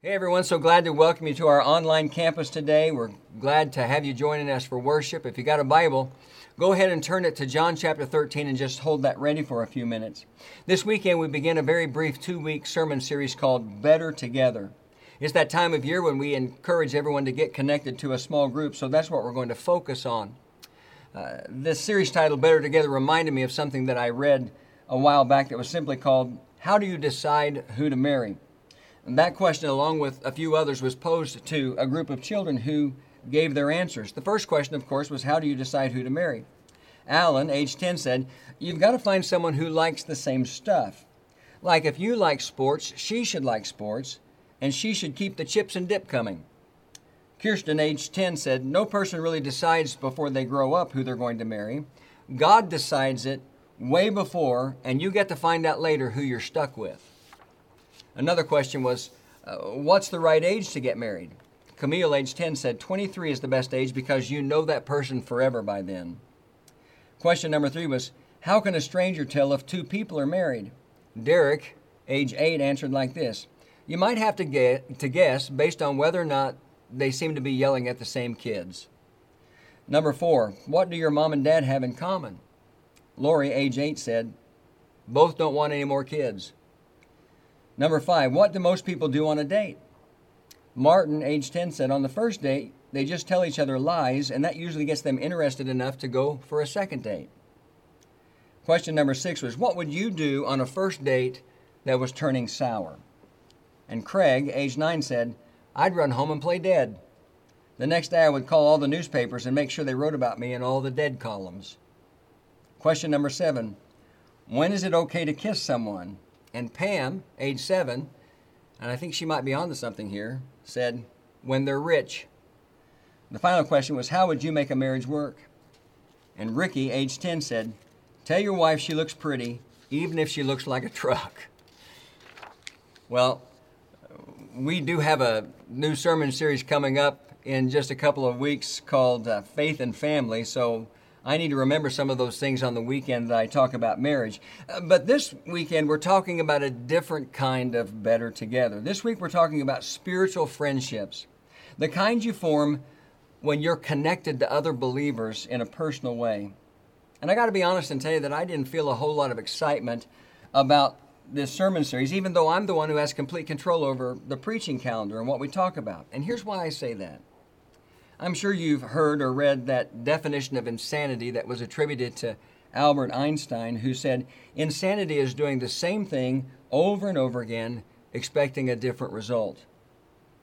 Hey everyone, so glad to welcome you to our online campus today. We're glad to have you joining us for worship. If you got a Bible, go ahead and turn it to John chapter 13 and just hold that ready for a few minutes. This weekend we begin a very brief two week sermon series called Better Together. It's that time of year when we encourage everyone to get connected to a small group, so that's what we're going to focus on. Uh, this series title, Better Together, reminded me of something that I read a while back that was simply called How Do You Decide Who to Marry? And that question, along with a few others, was posed to a group of children who gave their answers. The first question, of course, was how do you decide who to marry? Alan, age 10, said, You've got to find someone who likes the same stuff. Like if you like sports, she should like sports, and she should keep the chips and dip coming. Kirsten, age 10, said, No person really decides before they grow up who they're going to marry. God decides it way before, and you get to find out later who you're stuck with. Another question was, uh, what's the right age to get married? Camille, age 10, said 23 is the best age because you know that person forever by then. Question number three was, how can a stranger tell if two people are married? Derek, age 8, answered like this You might have to, get, to guess based on whether or not they seem to be yelling at the same kids. Number four, what do your mom and dad have in common? Lori, age 8, said, Both don't want any more kids. Number five, what do most people do on a date? Martin, age 10, said on the first date, they just tell each other lies, and that usually gets them interested enough to go for a second date. Question number six was, What would you do on a first date that was turning sour? And Craig, age 9, said, I'd run home and play dead. The next day I would call all the newspapers and make sure they wrote about me in all the dead columns. Question number seven When is it okay to kiss someone? And Pam, age seven, and I think she might be onto something here, said, when they're rich. The final question was, how would you make a marriage work? And Ricky, age 10, said, tell your wife she looks pretty, even if she looks like a truck. Well, we do have a new sermon series coming up in just a couple of weeks called uh, Faith and Family, so I need to remember some of those things on the weekend that I talk about marriage. Uh, but this weekend, we're talking about a different kind of better together. This week, we're talking about spiritual friendships, the kind you form when you're connected to other believers in a personal way. And I got to be honest and tell you that I didn't feel a whole lot of excitement about this sermon series, even though I'm the one who has complete control over the preaching calendar and what we talk about. And here's why I say that. I'm sure you've heard or read that definition of insanity that was attributed to Albert Einstein, who said, Insanity is doing the same thing over and over again, expecting a different result.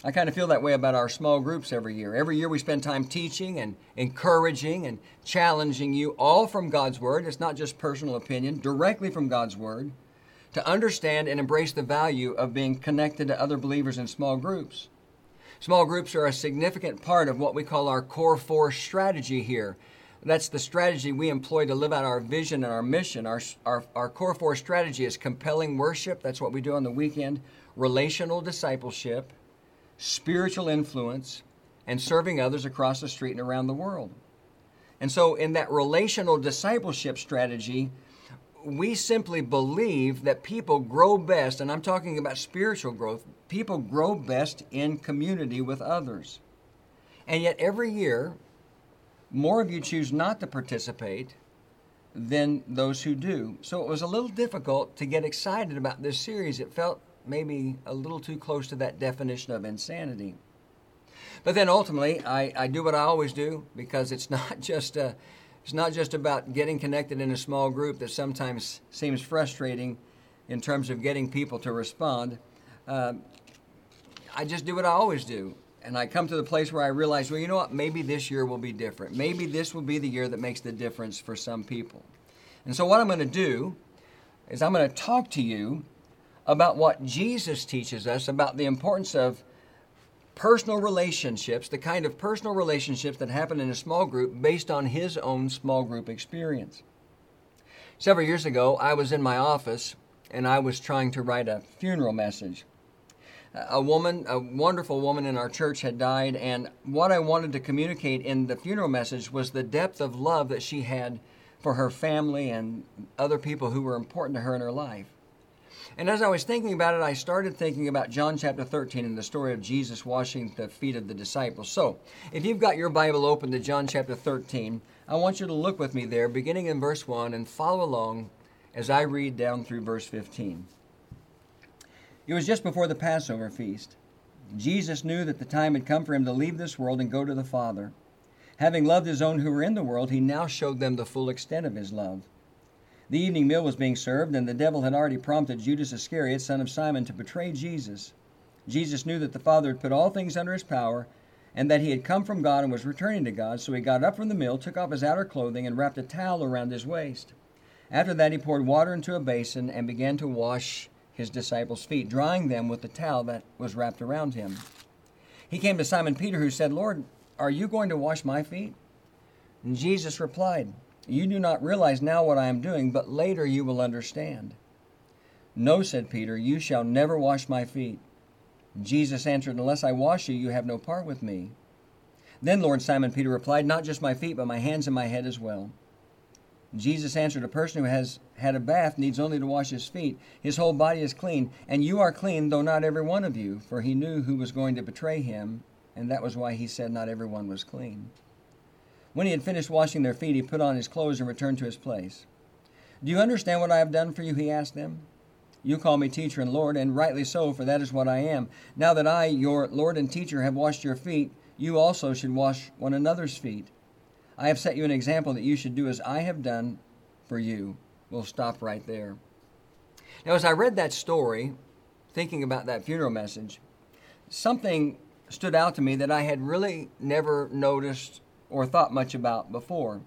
I kind of feel that way about our small groups every year. Every year we spend time teaching and encouraging and challenging you, all from God's Word. It's not just personal opinion, directly from God's Word, to understand and embrace the value of being connected to other believers in small groups. Small groups are a significant part of what we call our core four strategy here. That's the strategy we employ to live out our vision and our mission. Our, our, our core four strategy is compelling worship. That's what we do on the weekend, relational discipleship, spiritual influence, and serving others across the street and around the world. And so, in that relational discipleship strategy, we simply believe that people grow best, and I'm talking about spiritual growth, people grow best in community with others. And yet, every year, more of you choose not to participate than those who do. So it was a little difficult to get excited about this series. It felt maybe a little too close to that definition of insanity. But then ultimately, I, I do what I always do because it's not just a, it's not just about getting connected in a small group that sometimes seems frustrating in terms of getting people to respond. Uh, I just do what I always do. And I come to the place where I realize, well, you know what? Maybe this year will be different. Maybe this will be the year that makes the difference for some people. And so, what I'm going to do is I'm going to talk to you about what Jesus teaches us about the importance of personal relationships, the kind of personal relationships that happen in a small group based on his own small group experience. Several years ago, I was in my office and I was trying to write a funeral message. A woman, a wonderful woman in our church, had died, and what I wanted to communicate in the funeral message was the depth of love that she had for her family and other people who were important to her in her life. And as I was thinking about it, I started thinking about John chapter 13 and the story of Jesus washing the feet of the disciples. So, if you've got your Bible open to John chapter 13, I want you to look with me there, beginning in verse 1, and follow along as I read down through verse 15. It was just before the Passover feast. Jesus knew that the time had come for him to leave this world and go to the Father. Having loved his own who were in the world, he now showed them the full extent of his love. The evening meal was being served, and the devil had already prompted Judas Iscariot, son of Simon, to betray Jesus. Jesus knew that the Father had put all things under his power, and that he had come from God and was returning to God, so he got up from the meal, took off his outer clothing, and wrapped a towel around his waist. After that, he poured water into a basin and began to wash his disciples' feet, drying them with the towel that was wrapped around him. He came to Simon Peter, who said, Lord, are you going to wash my feet? And Jesus replied, you do not realize now what I am doing, but later you will understand. No, said Peter, you shall never wash my feet. Jesus answered, Unless I wash you, you have no part with me. Then Lord Simon Peter replied, Not just my feet, but my hands and my head as well. Jesus answered, A person who has had a bath needs only to wash his feet. His whole body is clean, and you are clean, though not every one of you. For he knew who was going to betray him, and that was why he said not everyone was clean. When he had finished washing their feet, he put on his clothes and returned to his place. Do you understand what I have done for you? He asked them. You call me teacher and Lord, and rightly so, for that is what I am. Now that I, your Lord and teacher, have washed your feet, you also should wash one another's feet. I have set you an example that you should do as I have done for you. We'll stop right there. Now, as I read that story, thinking about that funeral message, something stood out to me that I had really never noticed or thought much about before.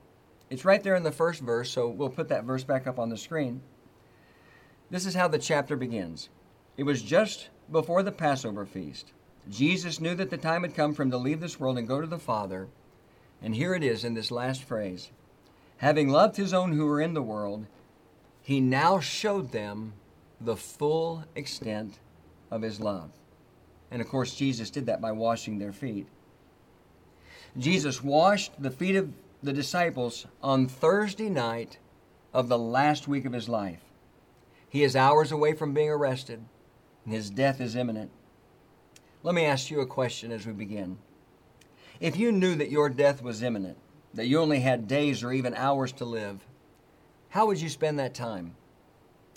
It's right there in the first verse, so we'll put that verse back up on the screen. This is how the chapter begins. It was just before the Passover feast. Jesus knew that the time had come for him to leave this world and go to the Father. And here it is in this last phrase Having loved his own who were in the world, he now showed them the full extent of his love. And of course, Jesus did that by washing their feet. Jesus washed the feet of the disciples on Thursday night of the last week of his life. He is hours away from being arrested, and his death is imminent. Let me ask you a question as we begin. If you knew that your death was imminent, that you only had days or even hours to live, how would you spend that time?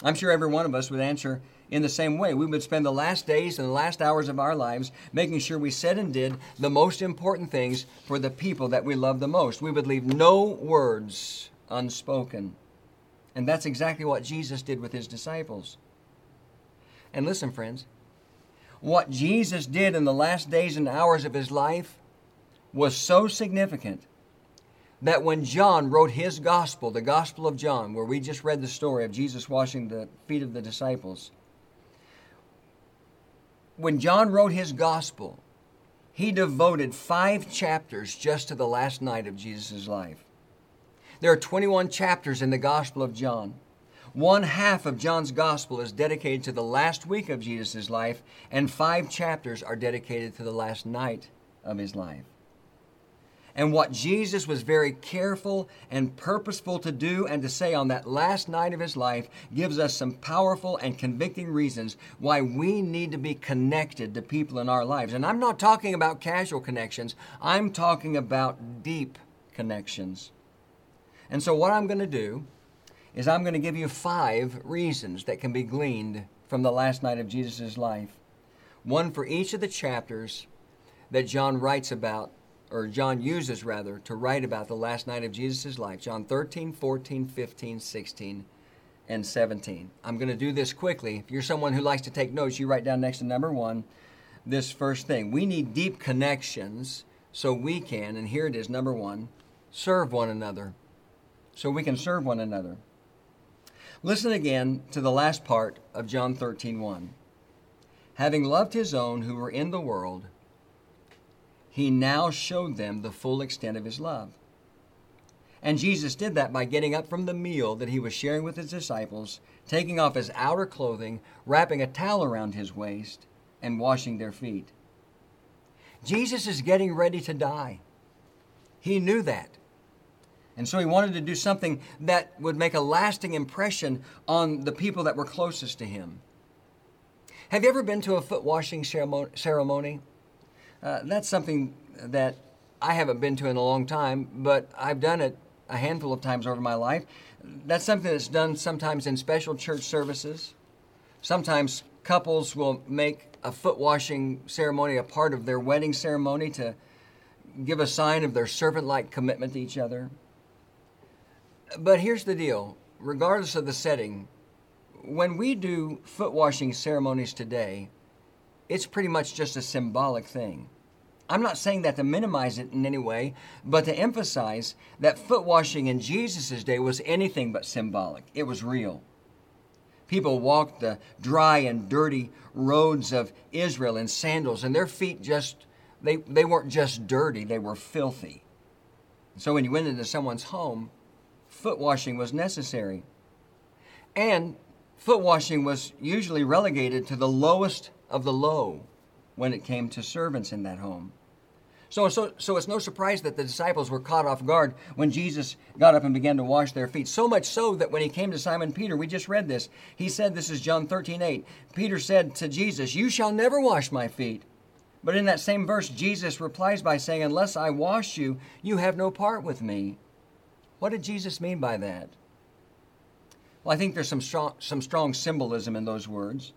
I'm sure every one of us would answer in the same way. We would spend the last days and the last hours of our lives making sure we said and did the most important things for the people that we love the most. We would leave no words unspoken. And that's exactly what Jesus did with his disciples. And listen, friends, what Jesus did in the last days and hours of his life was so significant that when John wrote his gospel, the Gospel of John, where we just read the story of Jesus washing the feet of the disciples, when John wrote his gospel, he devoted five chapters just to the last night of Jesus' life. There are 21 chapters in the Gospel of John. One half of John's Gospel is dedicated to the last week of Jesus' life, and five chapters are dedicated to the last night of his life. And what Jesus was very careful and purposeful to do and to say on that last night of his life gives us some powerful and convicting reasons why we need to be connected to people in our lives. And I'm not talking about casual connections, I'm talking about deep connections. And so, what I'm going to do is I'm going to give you five reasons that can be gleaned from the last night of Jesus' life. One for each of the chapters that John writes about or John uses rather, to write about the last night of Jesus' life John 13, 14, 15, 16, and 17. I'm going to do this quickly. If you're someone who likes to take notes, you write down next to number one this first thing. We need deep connections so we can, and here it is, number one, serve one another. So we can serve one another. Listen again to the last part of John 13, 1. Having loved his own who were in the world, he now showed them the full extent of his love. And Jesus did that by getting up from the meal that he was sharing with his disciples, taking off his outer clothing, wrapping a towel around his waist, and washing their feet. Jesus is getting ready to die. He knew that. And so he wanted to do something that would make a lasting impression on the people that were closest to him. Have you ever been to a foot washing ceremony? Uh, that's something that I haven't been to in a long time, but I've done it a handful of times over my life. That's something that's done sometimes in special church services. Sometimes couples will make a foot washing ceremony a part of their wedding ceremony to give a sign of their servant like commitment to each other. But here's the deal regardless of the setting, when we do foot washing ceremonies today, it's pretty much just a symbolic thing. I'm not saying that to minimize it in any way, but to emphasize that foot washing in Jesus' day was anything but symbolic. It was real. People walked the dry and dirty roads of Israel in sandals, and their feet just, they, they weren't just dirty, they were filthy. So when you went into someone's home, foot washing was necessary. And foot washing was usually relegated to the lowest of the low when it came to servants in that home. So, so, so it's no surprise that the disciples were caught off guard when Jesus got up and began to wash their feet. So much so that when he came to Simon Peter, we just read this. He said, This is John 13, 8. Peter said to Jesus, You shall never wash my feet. But in that same verse, Jesus replies by saying, Unless I wash you, you have no part with me. What did Jesus mean by that? Well, I think there's some strong, some strong symbolism in those words.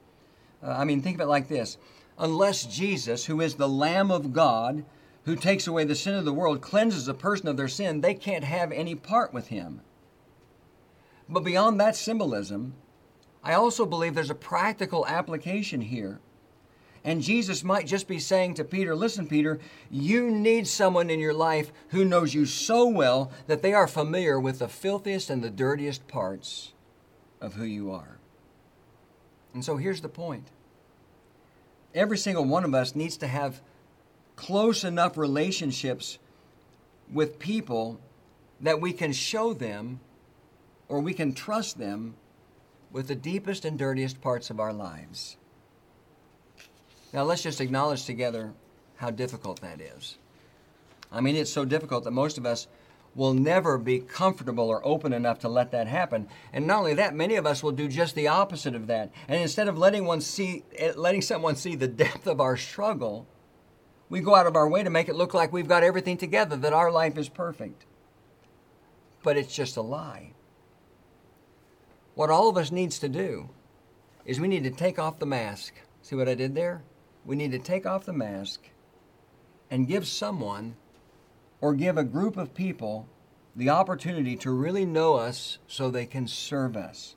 Uh, I mean, think of it like this Unless Jesus, who is the Lamb of God, who takes away the sin of the world, cleanses a person of their sin, they can't have any part with him. But beyond that symbolism, I also believe there's a practical application here. And Jesus might just be saying to Peter, Listen, Peter, you need someone in your life who knows you so well that they are familiar with the filthiest and the dirtiest parts of who you are. And so here's the point every single one of us needs to have close enough relationships with people that we can show them or we can trust them with the deepest and dirtiest parts of our lives. Now, let's just acknowledge together how difficult that is. I mean, it's so difficult that most of us will never be comfortable or open enough to let that happen. And not only that, many of us will do just the opposite of that. And instead of letting one see eh, letting someone see the depth of our struggle, we go out of our way to make it look like we've got everything together, that our life is perfect. But it's just a lie. What all of us needs to do is we need to take off the mask. See what I did there? We need to take off the mask and give someone or give a group of people the opportunity to really know us so they can serve us.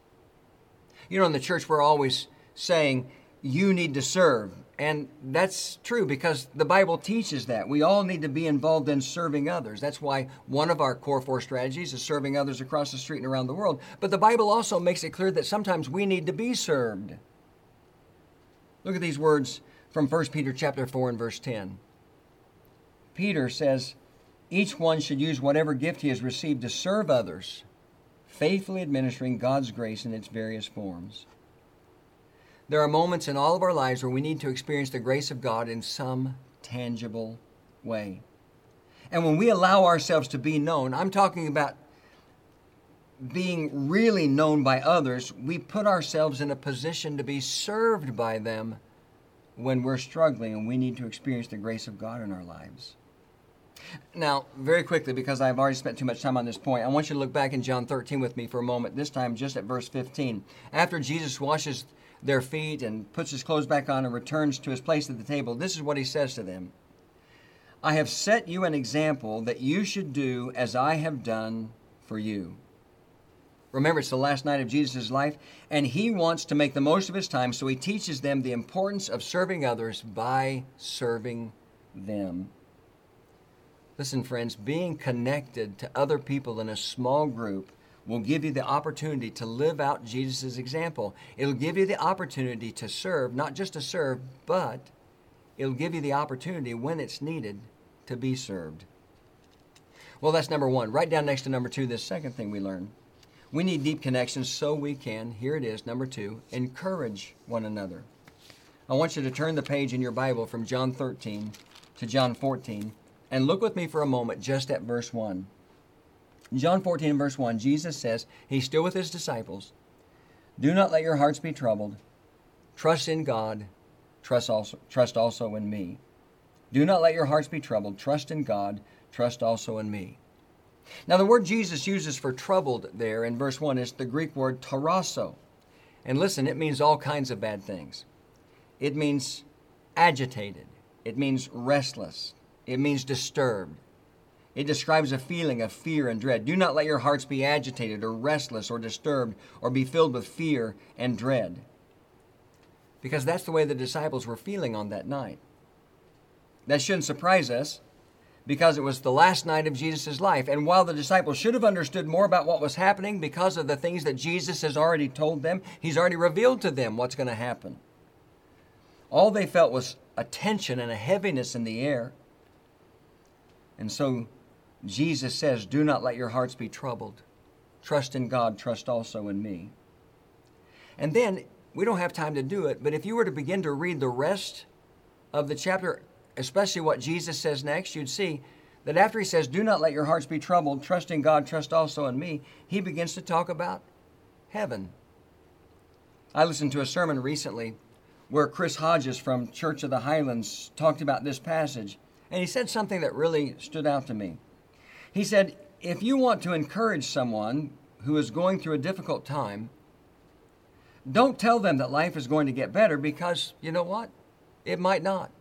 You know, in the church, we're always saying, you need to serve. And that's true because the Bible teaches that. We all need to be involved in serving others. That's why one of our core four strategies is serving others across the street and around the world. But the Bible also makes it clear that sometimes we need to be served. Look at these words from 1 Peter chapter 4 and verse 10. Peter says, each one should use whatever gift he has received to serve others, faithfully administering God's grace in its various forms. There are moments in all of our lives where we need to experience the grace of God in some tangible way. And when we allow ourselves to be known, I'm talking about being really known by others, we put ourselves in a position to be served by them when we're struggling and we need to experience the grace of God in our lives. Now, very quickly, because I've already spent too much time on this point, I want you to look back in John 13 with me for a moment, this time just at verse 15. After Jesus washes their feet and puts his clothes back on and returns to his place at the table, this is what he says to them I have set you an example that you should do as I have done for you. Remember, it's the last night of Jesus' life, and he wants to make the most of his time, so he teaches them the importance of serving others by serving them. Listen, friends, being connected to other people in a small group will give you the opportunity to live out Jesus' example. It'll give you the opportunity to serve, not just to serve, but it'll give you the opportunity when it's needed to be served. Well, that's number one. Right down next to number two, this second thing we learn. We need deep connections so we can, here it is, number two, encourage one another. I want you to turn the page in your Bible from John 13 to John 14 and look with me for a moment just at verse 1. John 14, verse 1, Jesus says, He's still with His disciples, Do not let your hearts be troubled. Trust in God, trust also, trust also in me. Do not let your hearts be troubled. Trust in God, trust also in me. Now, the word Jesus uses for troubled there in verse 1 is the Greek word tarasso. And listen, it means all kinds of bad things. It means agitated, it means restless, it means disturbed. It describes a feeling of fear and dread. Do not let your hearts be agitated or restless or disturbed or be filled with fear and dread. Because that's the way the disciples were feeling on that night. That shouldn't surprise us because it was the last night of Jesus' life. And while the disciples should have understood more about what was happening because of the things that Jesus has already told them, He's already revealed to them what's going to happen. All they felt was a tension and a heaviness in the air. And so Jesus says, Do not let your hearts be troubled. Trust in God, trust also in me. And then, we don't have time to do it, but if you were to begin to read the rest of the chapter, especially what Jesus says next, you'd see that after he says, Do not let your hearts be troubled, trust in God, trust also in me, he begins to talk about heaven. I listened to a sermon recently where Chris Hodges from Church of the Highlands talked about this passage, and he said something that really stood out to me. He said, If you want to encourage someone who is going through a difficult time, don't tell them that life is going to get better because you know what? It might not.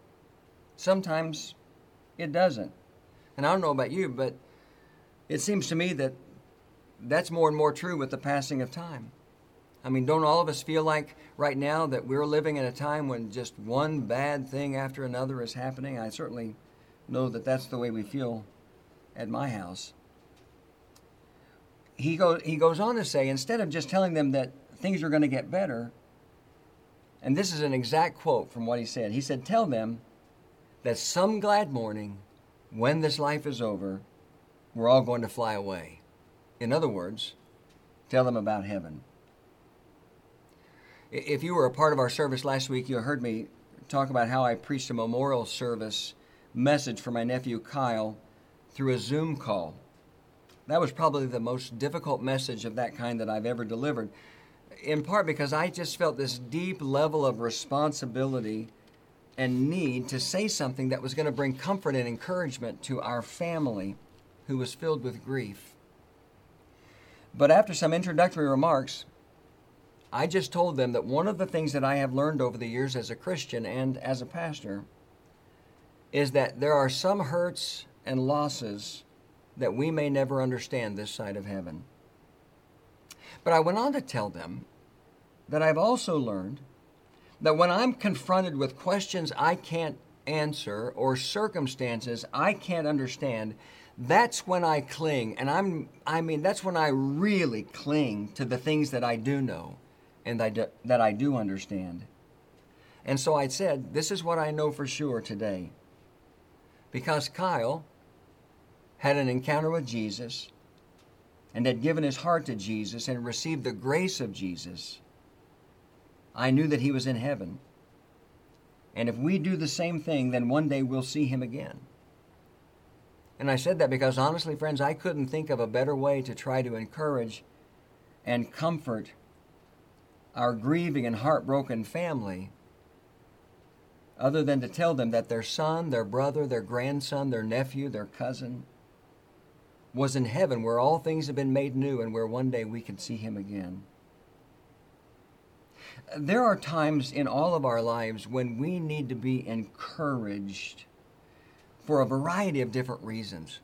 Sometimes it doesn't. And I don't know about you, but it seems to me that that's more and more true with the passing of time. I mean, don't all of us feel like right now that we're living in a time when just one bad thing after another is happening? I certainly know that that's the way we feel at my house. He, go, he goes on to say instead of just telling them that things are going to get better, and this is an exact quote from what he said. He said, Tell them that some glad morning, when this life is over, we're all going to fly away. In other words, tell them about heaven. If you were a part of our service last week, you heard me talk about how I preached a memorial service message for my nephew Kyle through a Zoom call. That was probably the most difficult message of that kind that I've ever delivered, in part because I just felt this deep level of responsibility and need to say something that was going to bring comfort and encouragement to our family who was filled with grief. But after some introductory remarks, I just told them that one of the things that I have learned over the years as a Christian and as a pastor is that there are some hurts and losses that we may never understand this side of heaven. But I went on to tell them that I've also learned that when I'm confronted with questions I can't answer or circumstances I can't understand, that's when I cling. And I'm, I mean, that's when I really cling to the things that I do know and I do, that I do understand. And so I said, This is what I know for sure today. Because Kyle had an encounter with Jesus and had given his heart to Jesus and received the grace of Jesus, I knew that he was in heaven. And if we do the same thing, then one day we'll see him again. And I said that because honestly, friends, I couldn't think of a better way to try to encourage and comfort our grieving and heartbroken family other than to tell them that their son, their brother, their grandson, their nephew, their cousin was in heaven where all things have been made new and where one day we can see him again. There are times in all of our lives when we need to be encouraged for a variety of different reasons.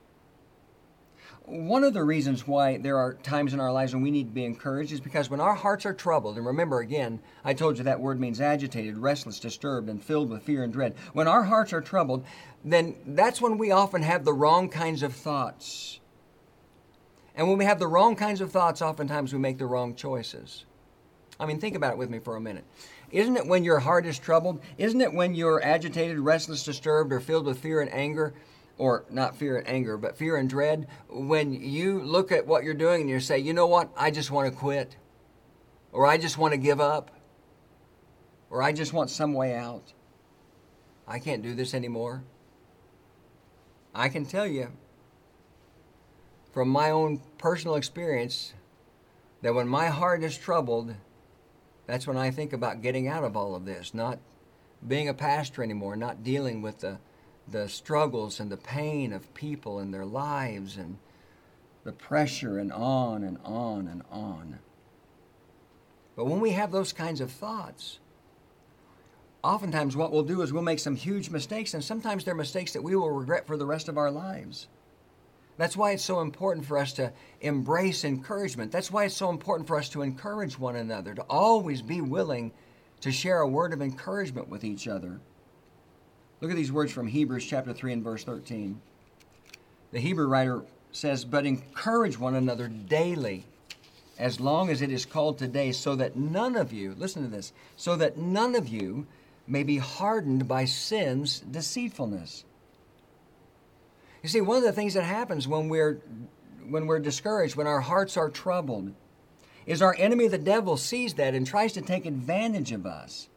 One of the reasons why there are times in our lives when we need to be encouraged is because when our hearts are troubled, and remember again, I told you that word means agitated, restless, disturbed, and filled with fear and dread. When our hearts are troubled, then that's when we often have the wrong kinds of thoughts. And when we have the wrong kinds of thoughts, oftentimes we make the wrong choices. I mean, think about it with me for a minute. Isn't it when your heart is troubled? Isn't it when you're agitated, restless, disturbed, or filled with fear and anger? Or not fear and anger, but fear and dread, when you look at what you're doing and you say, you know what, I just want to quit, or I just want to give up, or I just want some way out. I can't do this anymore. I can tell you from my own personal experience that when my heart is troubled, That's when I think about getting out of all of this, not being a pastor anymore, not dealing with the, the struggles and the pain of people and their lives and the pressure and on and on and on. But when we have those kinds of thoughts, oftentimes what we'll do is we'll make some huge mistakes, and sometimes they're mistakes that we will regret for the rest of our lives. That's why it's so important for us to embrace encouragement. That's why it's so important for us to encourage one another, to always be willing to share a word of encouragement with each other. Look at these words from Hebrews chapter 3 and verse 13. The Hebrew writer says, But encourage one another daily, as long as it is called today, so that none of you, listen to this, so that none of you may be hardened by sin's deceitfulness. You see, one of the things that happens when we're when we're discouraged, when our hearts are troubled, is our enemy the devil sees that and tries to take advantage of us.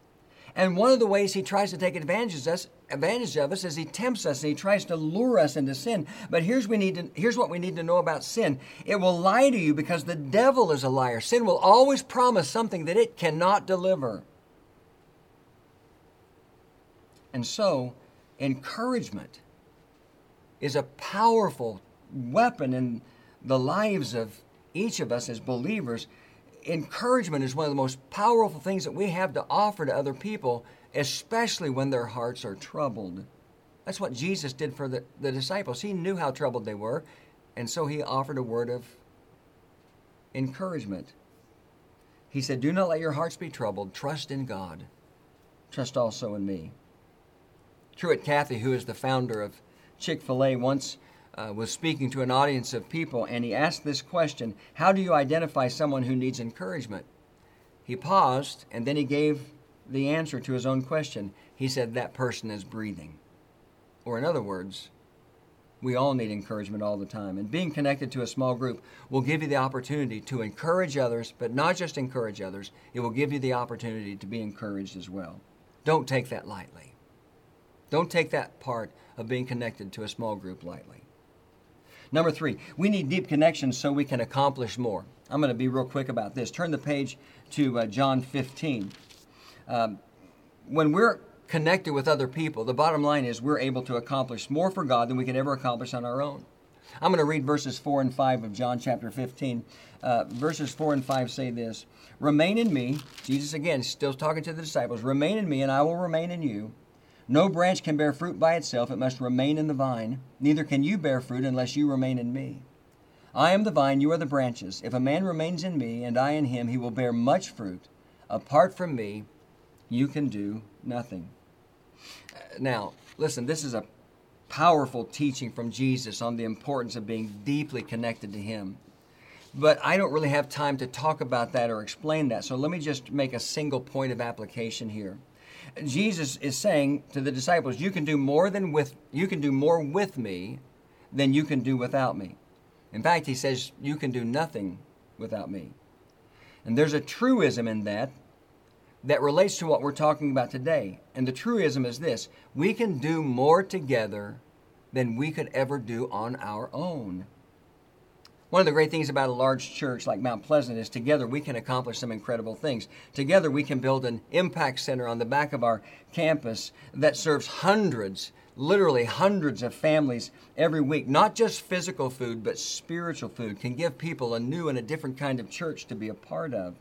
And one of the ways he tries to take advantage of us, advantage of us is he tempts us and he tries to lure us into sin. But here's we need to, here's what we need to know about sin. It will lie to you because the devil is a liar. Sin will always promise something that it cannot deliver. And so, encouragement is a powerful weapon in the lives of each of us as believers. Encouragement is one of the most powerful things that we have to offer to other people, especially when their hearts are troubled. That's what Jesus did for the, the disciples. He knew how troubled they were, and so he offered a word of encouragement. He said, Do not let your hearts be troubled. Trust in God. Trust also in me. Truett Cathy, who is the founder of Chick fil A once uh, was speaking to an audience of people and he asked this question How do you identify someone who needs encouragement? He paused and then he gave the answer to his own question. He said, That person is breathing. Or, in other words, we all need encouragement all the time. And being connected to a small group will give you the opportunity to encourage others, but not just encourage others, it will give you the opportunity to be encouraged as well. Don't take that lightly. Don't take that part of being connected to a small group lightly. Number three, we need deep connections so we can accomplish more. I'm going to be real quick about this. Turn the page to uh, John 15. Um, when we're connected with other people, the bottom line is we're able to accomplish more for God than we could ever accomplish on our own. I'm going to read verses 4 and 5 of John chapter 15. Uh, verses 4 and 5 say this Remain in me, Jesus again, still talking to the disciples, remain in me, and I will remain in you. No branch can bear fruit by itself, it must remain in the vine. Neither can you bear fruit unless you remain in me. I am the vine, you are the branches. If a man remains in me, and I in him, he will bear much fruit. Apart from me, you can do nothing. Now, listen, this is a powerful teaching from Jesus on the importance of being deeply connected to him. But I don't really have time to talk about that or explain that, so let me just make a single point of application here. Jesus is saying to the disciples, you can do more than with you can do more with me than you can do without me. In fact, he says you can do nothing without me. And there's a truism in that that relates to what we're talking about today. And the truism is this we can do more together than we could ever do on our own. One of the great things about a large church like Mount Pleasant is together we can accomplish some incredible things. Together we can build an impact center on the back of our campus that serves hundreds, literally hundreds of families every week. Not just physical food, but spiritual food can give people a new and a different kind of church to be a part of.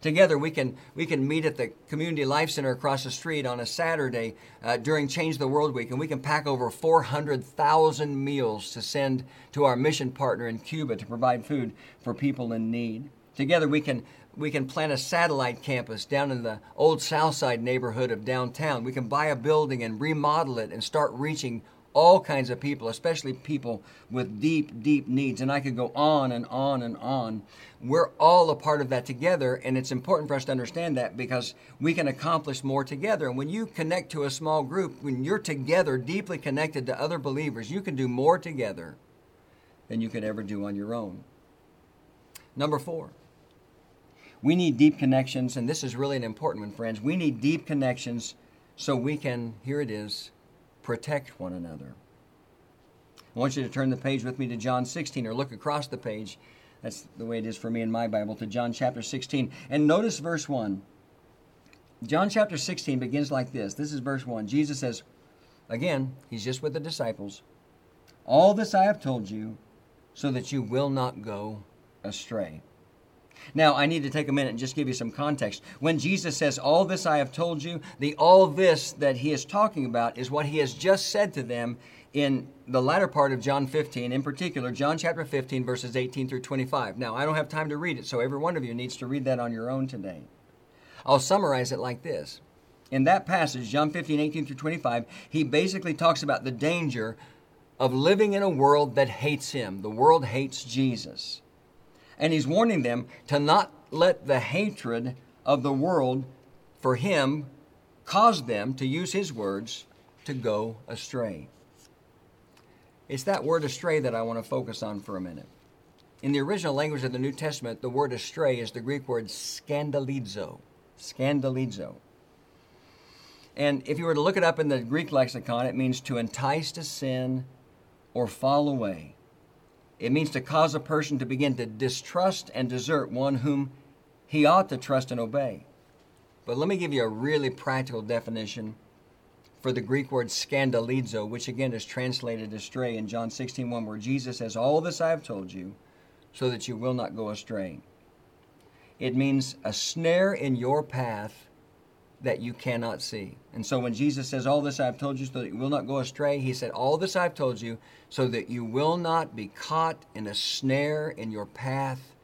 Together, we can, we can meet at the Community Life Center across the street on a Saturday uh, during Change the World Week, and we can pack over 400,000 meals to send to our mission partner in Cuba to provide food for people in need. Together, we can we can plant a satellite campus down in the old Southside neighborhood of downtown. We can buy a building and remodel it and start reaching all kinds of people, especially people with deep, deep needs. And I could go on and on and on. We're all a part of that together, and it's important for us to understand that because we can accomplish more together. And when you connect to a small group, when you're together, deeply connected to other believers, you can do more together than you could ever do on your own. Number four, we need deep connections, and this is really an important one, friends. We need deep connections so we can, here it is, protect one another. I want you to turn the page with me to John 16 or look across the page. That's the way it is for me in my Bible to John chapter 16. And notice verse 1. John chapter 16 begins like this. This is verse 1. Jesus says, again, he's just with the disciples. All this I have told you so that you will not go astray. Now, I need to take a minute and just give you some context. When Jesus says, All this I have told you, the all this that he is talking about is what he has just said to them in the latter part of John 15, in particular, John chapter 15, verses 18 through 25. Now, I don't have time to read it, so every one of you needs to read that on your own today. I'll summarize it like this. In that passage, John 15, 18 through 25, he basically talks about the danger of living in a world that hates him. The world hates Jesus. And he's warning them to not let the hatred of the world for him cause them, to use his words, to go astray. It's that word astray that I want to focus on for a minute. In the original language of the New Testament, the word astray is the Greek word scandalizo. Scandalizo. And if you were to look it up in the Greek lexicon, it means to entice to sin or fall away. It means to cause a person to begin to distrust and desert one whom he ought to trust and obey. But let me give you a really practical definition for the Greek word scandalizo, which again is translated astray in John 16 1, where Jesus says, All this I have told you, so that you will not go astray. It means a snare in your path that you cannot see. And so when Jesus says, All this I've told you so that you will not go astray, he said, All this I've told you so that you will not be caught in a snare in your path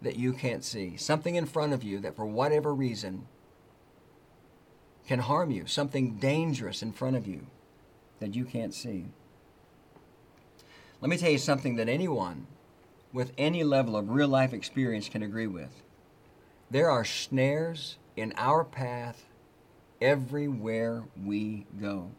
that you can't see. Something in front of you that for whatever reason can harm you, something dangerous in front of you that you can't see. Let me tell you something that anyone with any level of real life experience can agree with. There are snares in our path everywhere we go.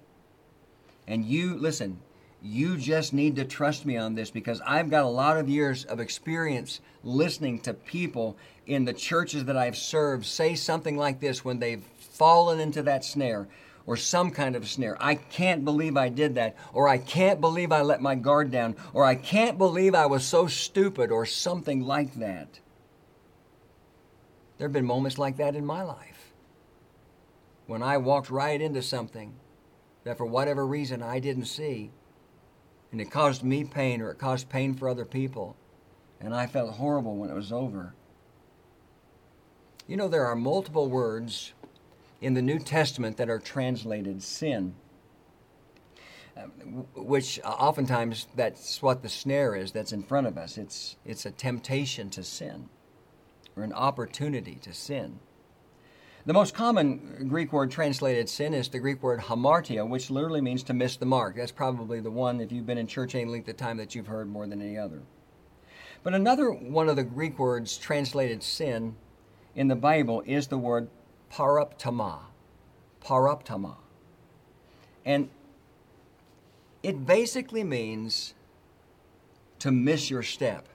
And you, listen, you just need to trust me on this because I've got a lot of years of experience listening to people in the churches that I've served say something like this when they've fallen into that snare or some kind of snare. I can't believe I did that, or I can't believe I let my guard down, or I can't believe I was so stupid, or something like that. There have been moments like that in my life when I walked right into something that for whatever reason I didn't see, and it caused me pain or it caused pain for other people, and I felt horrible when it was over. You know, there are multiple words in the New Testament that are translated sin, um, which oftentimes that's what the snare is that's in front of us. It's, it's a temptation to sin or an opportunity to sin. The most common Greek word translated sin is the Greek word hamartia, which literally means to miss the mark. That's probably the one, if you've been in church any length of time, that you've heard more than any other. But another one of the Greek words translated sin in the Bible is the word paraptoma. Paraptoma. And it basically means to miss your step.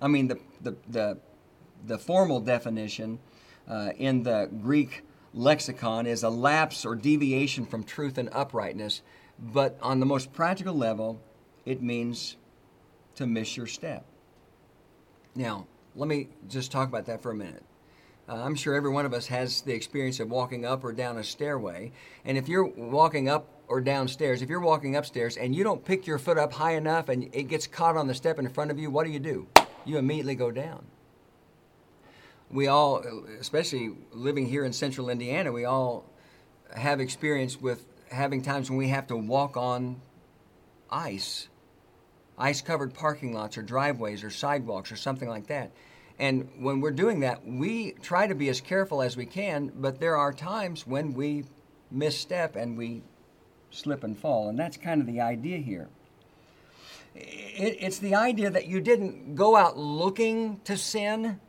I mean, the, the, the the formal definition uh, in the Greek lexicon is a lapse or deviation from truth and uprightness, but on the most practical level, it means to miss your step. Now, let me just talk about that for a minute. Uh, I'm sure every one of us has the experience of walking up or down a stairway. And if you're walking up or downstairs, if you're walking upstairs and you don't pick your foot up high enough and it gets caught on the step in front of you, what do you do? You immediately go down we all, especially living here in central Indiana, we all have experience with having times when we have to walk on ice, ice covered parking lots or driveways or sidewalks or something like that. And when we're doing that, we try to be as careful as we can, but there are times when we misstep and we slip and fall. And that's kind of the idea here. It's the idea that you didn't go out looking to sin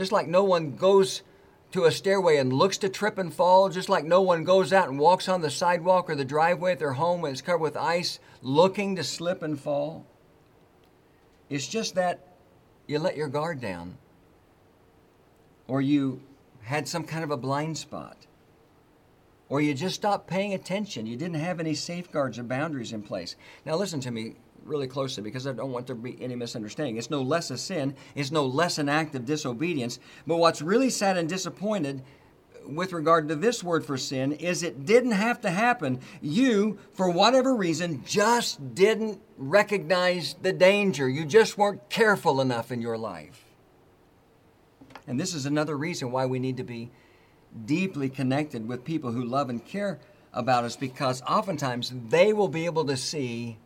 just like no one goes to a stairway and looks to trip and fall, just like no one goes out and walks on the sidewalk or the driveway at their home when it's covered with ice looking to slip and fall. It's just that you let your guard down or you had some kind of a blind spot or you just stopped paying attention. You didn't have any safeguards or boundaries in place. Now, listen to me really closely because I don't want there to be any misunderstanding. It's no less a sin, it's no less an act of disobedience. But what's really sad and disappointed with regard to this word for sin is it didn't have to happen. You, for whatever reason, just didn't recognize the danger. You just weren't careful enough in your life. And this is another reason why we need to be deeply connected with people who love and care about us because oftentimes they will be able to see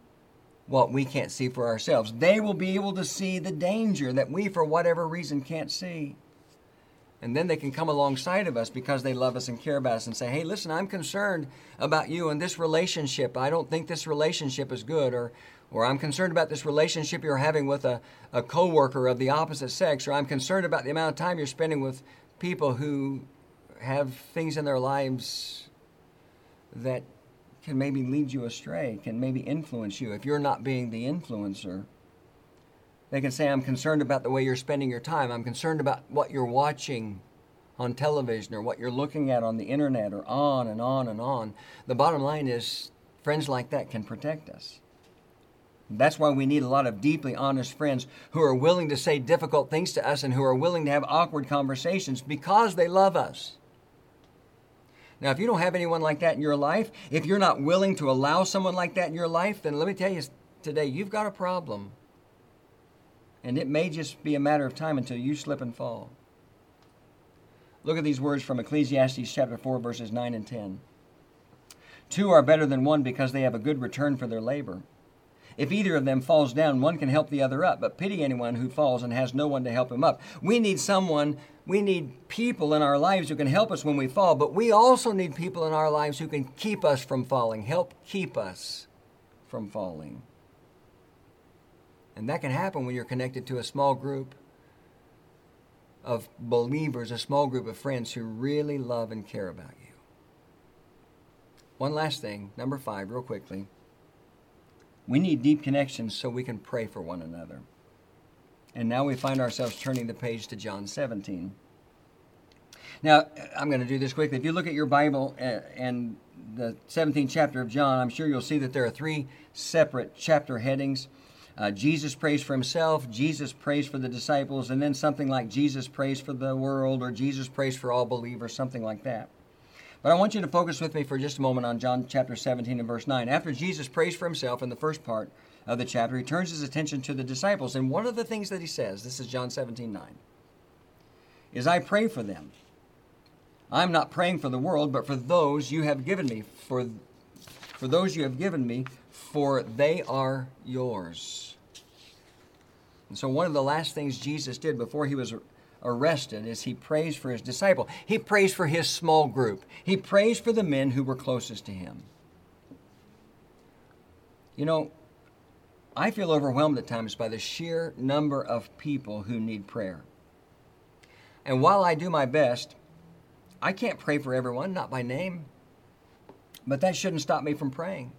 what we can't see for ourselves. They will be able to see the danger that we, for whatever reason, can't see. And then they can come alongside of us because they love us and care about us and say, hey, listen, I'm concerned about you and this relationship. I don't think this relationship is good. Or, or I'm concerned about this relationship you're having with a, a coworker of the opposite sex. Or I'm concerned about the amount of time you're spending with people who have things in their lives that can maybe lead you astray, can maybe influence you if you're not being the influencer. They can say, I'm concerned about the way you're spending your time. I'm concerned about what you're watching on television or what you're looking at on the internet or on and on and on. The bottom line is, friends like that can protect us. That's why we need a lot of deeply honest friends who are willing to say difficult things to us and who are willing to have awkward conversations because they love us. Now, if you don't have anyone like that in your life, if you're not willing to allow someone like that in your life, then let me tell you today, you've got a problem and it may just be a matter of time until you slip and fall. Look at these words from Ecclesiastes chapter 4, verses 9 and 10. Two are better than one because they have a good return for their labor. If either of them falls down, one can help the other up, but pity anyone who falls and has no one to help him up. We need someone, we need people in our lives who can help us when we fall, but we also need people in our lives who can keep us from falling, help keep us from falling. And that can happen when you're connected to a small group of believers, a small group of friends who really love and care about you. One last thing, number five, real quickly. We need deep connections so we can pray for one another. And now we find ourselves turning the page to John 17. Now, I'm going to do this quickly. If you look at your Bible and the 17th chapter of John, I'm sure you'll see that there are three separate chapter headings. Uh, Jesus prays for himself, Jesus prays for the disciples, and then something like Jesus prays for the world or Jesus prays for all believers, something like that. But I want you to focus with me for just a moment on John chapter 17 and verse 9. After Jesus prays for himself in the first part of the chapter, he turns his attention to the disciples. And one of the things that he says, this is John 17 9, is I pray for them. I'm not praying for the world, but for those you have given me, for, for those you have given me, for they are yours. And so, one of the last things Jesus did before he was arrested as he prays for his disciple. He prays for his small group. He prays for the men who were closest to him. You know, I feel overwhelmed at times by the sheer number of people who need prayer. And while I do my best, I can't pray for everyone, not by name. But that shouldn't stop me from praying.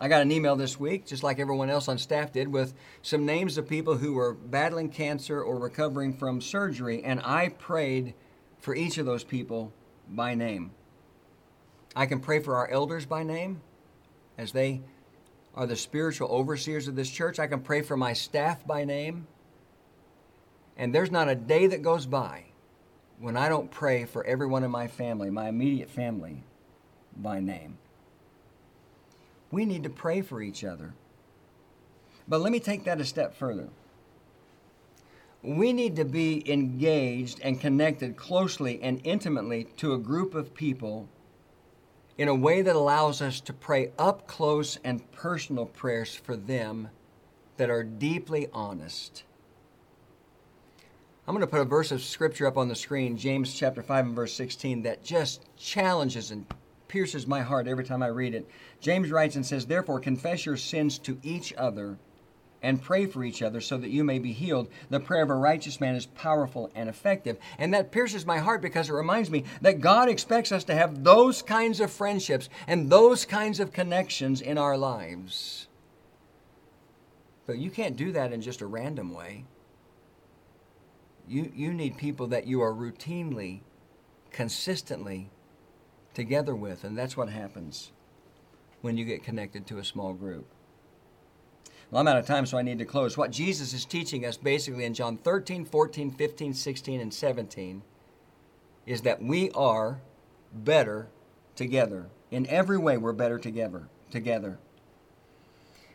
I got an email this week, just like everyone else on staff did, with some names of people who were battling cancer or recovering from surgery, and I prayed for each of those people by name. I can pray for our elders by name as they are the spiritual overseers of this church. I can pray for my staff by name. And there's not a day that goes by when I don't pray for everyone in my family, my immediate family, by name. We need to pray for each other. But let me take that a step further. We need to be engaged and connected closely and intimately to a group of people in a way that allows us to pray up close and personal prayers for them that are deeply honest. I'm going to put a verse of scripture up on the screen, James chapter 5 and verse 16, that just challenges and pierces my heart every time I read it. James writes and says, Therefore, confess your sins to each other and pray for each other so that you may be healed. The prayer of a righteous man is powerful and effective. And that pierces my heart because it reminds me that God expects us to have those kinds of friendships and those kinds of connections in our lives. But you can't do that in just a random way. You, you need people that you are routinely, consistently together with, and that's what happens when you get connected to a small group. Well, I'm out of time, so I need to close. What Jesus is teaching us basically in John 13, 14, 15, 16, and 17 is that we are better together. In every way, we're better together. Together.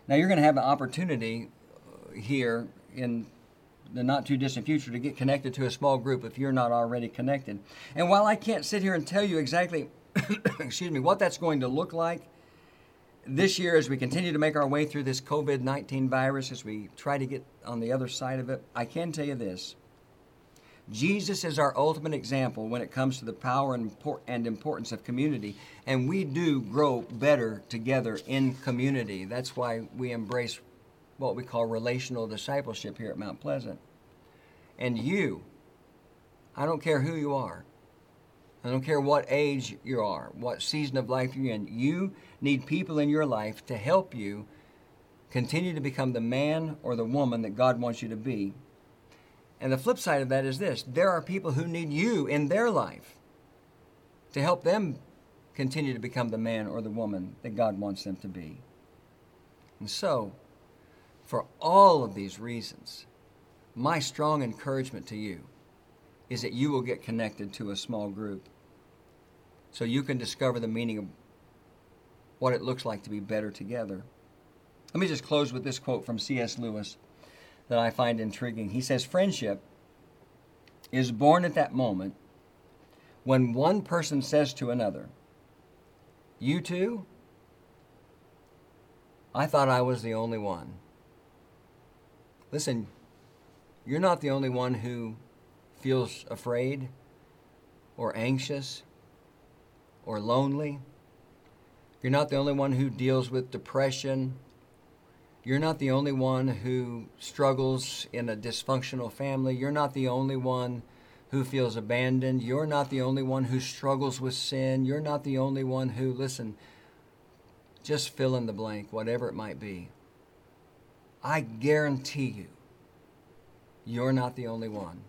Now, you're going to have an opportunity uh, here in the not too distant future to get connected to a small group if you're not already connected. And while I can't sit here and tell you exactly, excuse me, what that's going to look like this year as we continue to make our way through this COVID 19 virus, as we try to get on the other side of it, I can tell you this. Jesus is our ultimate example when it comes to the power and importance of community, and we do grow better together in community. That's why we embrace what we call relational discipleship here at Mount Pleasant. And you, I don't care who you are, I don't care what age you are, what season of life you're in, you need people in your life to help you continue to become the man or the woman that God wants you to be. And the flip side of that is this there are people who need you in their life to help them continue to become the man or the woman that God wants them to be. And so, for all of these reasons, my strong encouragement to you is that you will get connected to a small group so you can discover the meaning of what it looks like to be better together. Let me just close with this quote from C.S. Lewis that I find intriguing. He says, Friendship is born at that moment when one person says to another, You too? I thought I was the only one. Listen, you're not the only one who feels afraid or anxious or lonely. You're not the only one who deals with depression. You're not the only one who struggles in a dysfunctional family. You're not the only one who feels abandoned. You're not the only one who struggles with sin. You're not the only one who, listen, just fill in the blank, whatever it might be. I guarantee you, you're not the only one.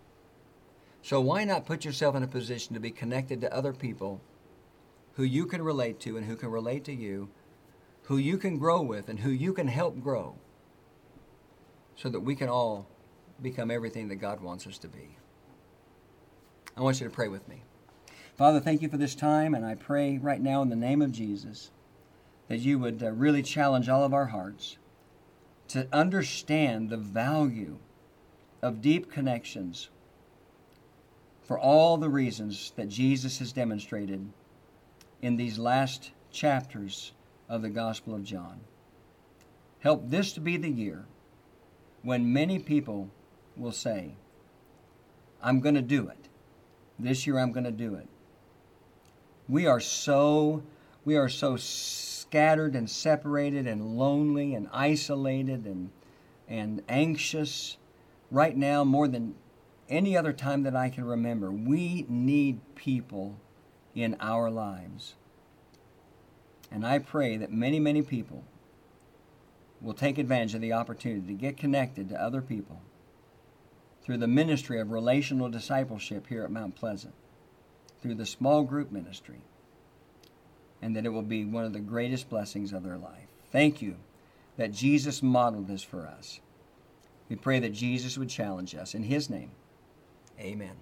So why not put yourself in a position to be connected to other people who you can relate to and who can relate to you, who you can grow with and who you can help grow so that we can all become everything that God wants us to be. I want you to pray with me. Father, thank you for this time, and I pray right now in the name of Jesus that you would uh, really challenge all of our hearts to understand the value of deep connections for all the reasons that Jesus has demonstrated in these last chapters of the Gospel of John. Help this to be the year when many people will say, I'm going to do it. This year I'm going to do it. We are so we are so scattered and separated and lonely and isolated and, and anxious right now more than any other time that I can remember. We need people in our lives. And I pray that many, many people will take advantage of the opportunity to get connected to other people through the ministry of relational discipleship here at Mount Pleasant, through the small group ministry and that it will be one of the greatest blessings of their life. Thank you that Jesus modeled this for us. We pray that Jesus would challenge us. In His name, amen.